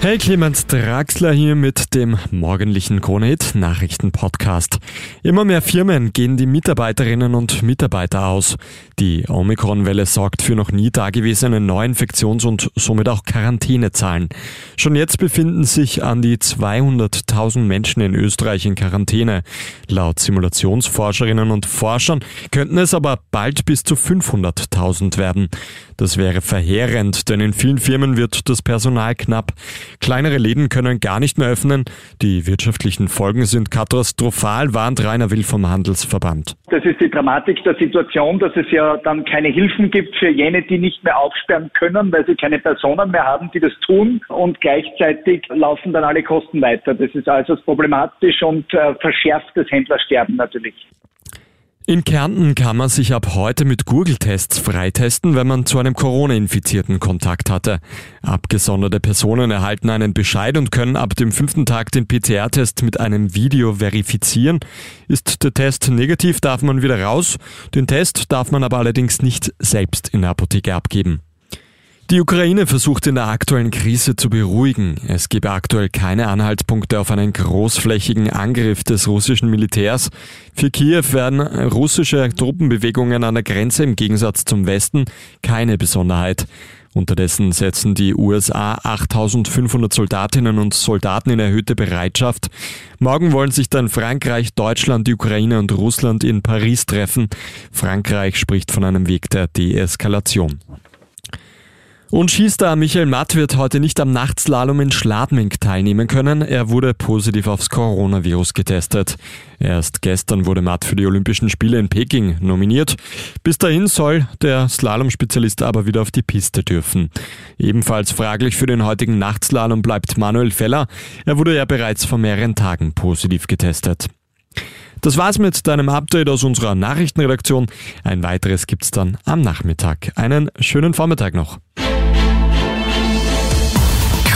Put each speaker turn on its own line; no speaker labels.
Hey, Clemens Draxler hier mit dem morgendlichen Kronehit Nachrichten Podcast. Immer mehr Firmen gehen die Mitarbeiterinnen und Mitarbeiter aus. Die Omikron-Welle sorgt für noch nie dagewesene Neuinfektions- und somit auch Quarantänezahlen. Schon jetzt befinden sich an die 200.000 Menschen in Österreich in Quarantäne. Laut Simulationsforscherinnen und Forschern könnten es aber bald bis zu 500.000 werden. Das wäre verheerend, denn in vielen Firmen wird das Personal knapp. Kleinere Läden können gar nicht mehr öffnen. Die wirtschaftlichen Folgen sind katastrophal, warnt Rainer Will vom Handelsverband.
Das ist die Dramatik der Situation, dass es ja dann keine Hilfen gibt für jene, die nicht mehr aufsperren können, weil sie keine Personen mehr haben, die das tun. Und gleichzeitig laufen dann alle Kosten weiter. Das ist also problematisch und äh, verschärft das Händlersterben natürlich.
In Kärnten kann man sich ab heute mit Google-Tests freitesten, wenn man zu einem Corona-Infizierten Kontakt hatte. Abgesonderte Personen erhalten einen Bescheid und können ab dem fünften Tag den PCR-Test mit einem Video verifizieren. Ist der Test negativ, darf man wieder raus. Den Test darf man aber allerdings nicht selbst in der Apotheke abgeben. Die Ukraine versucht in der aktuellen Krise zu beruhigen. Es gebe aktuell keine Anhaltspunkte auf einen großflächigen Angriff des russischen Militärs. Für Kiew werden russische Truppenbewegungen an der Grenze im Gegensatz zum Westen keine Besonderheit. Unterdessen setzen die USA 8500 Soldatinnen und Soldaten in erhöhte Bereitschaft. Morgen wollen sich dann Frankreich, Deutschland, die Ukraine und Russland in Paris treffen. Frankreich spricht von einem Weg der Deeskalation. Und Skistar Michael Matt wird heute nicht am Nachtslalom in Schladming teilnehmen können. Er wurde positiv aufs Coronavirus getestet. Erst gestern wurde Matt für die Olympischen Spiele in Peking nominiert. Bis dahin soll der Slalom-Spezialist aber wieder auf die Piste dürfen. Ebenfalls fraglich für den heutigen Nachtslalom bleibt Manuel Feller. Er wurde ja bereits vor mehreren Tagen positiv getestet. Das war's mit deinem Update aus unserer Nachrichtenredaktion. Ein weiteres gibt's dann am Nachmittag. Einen schönen Vormittag noch.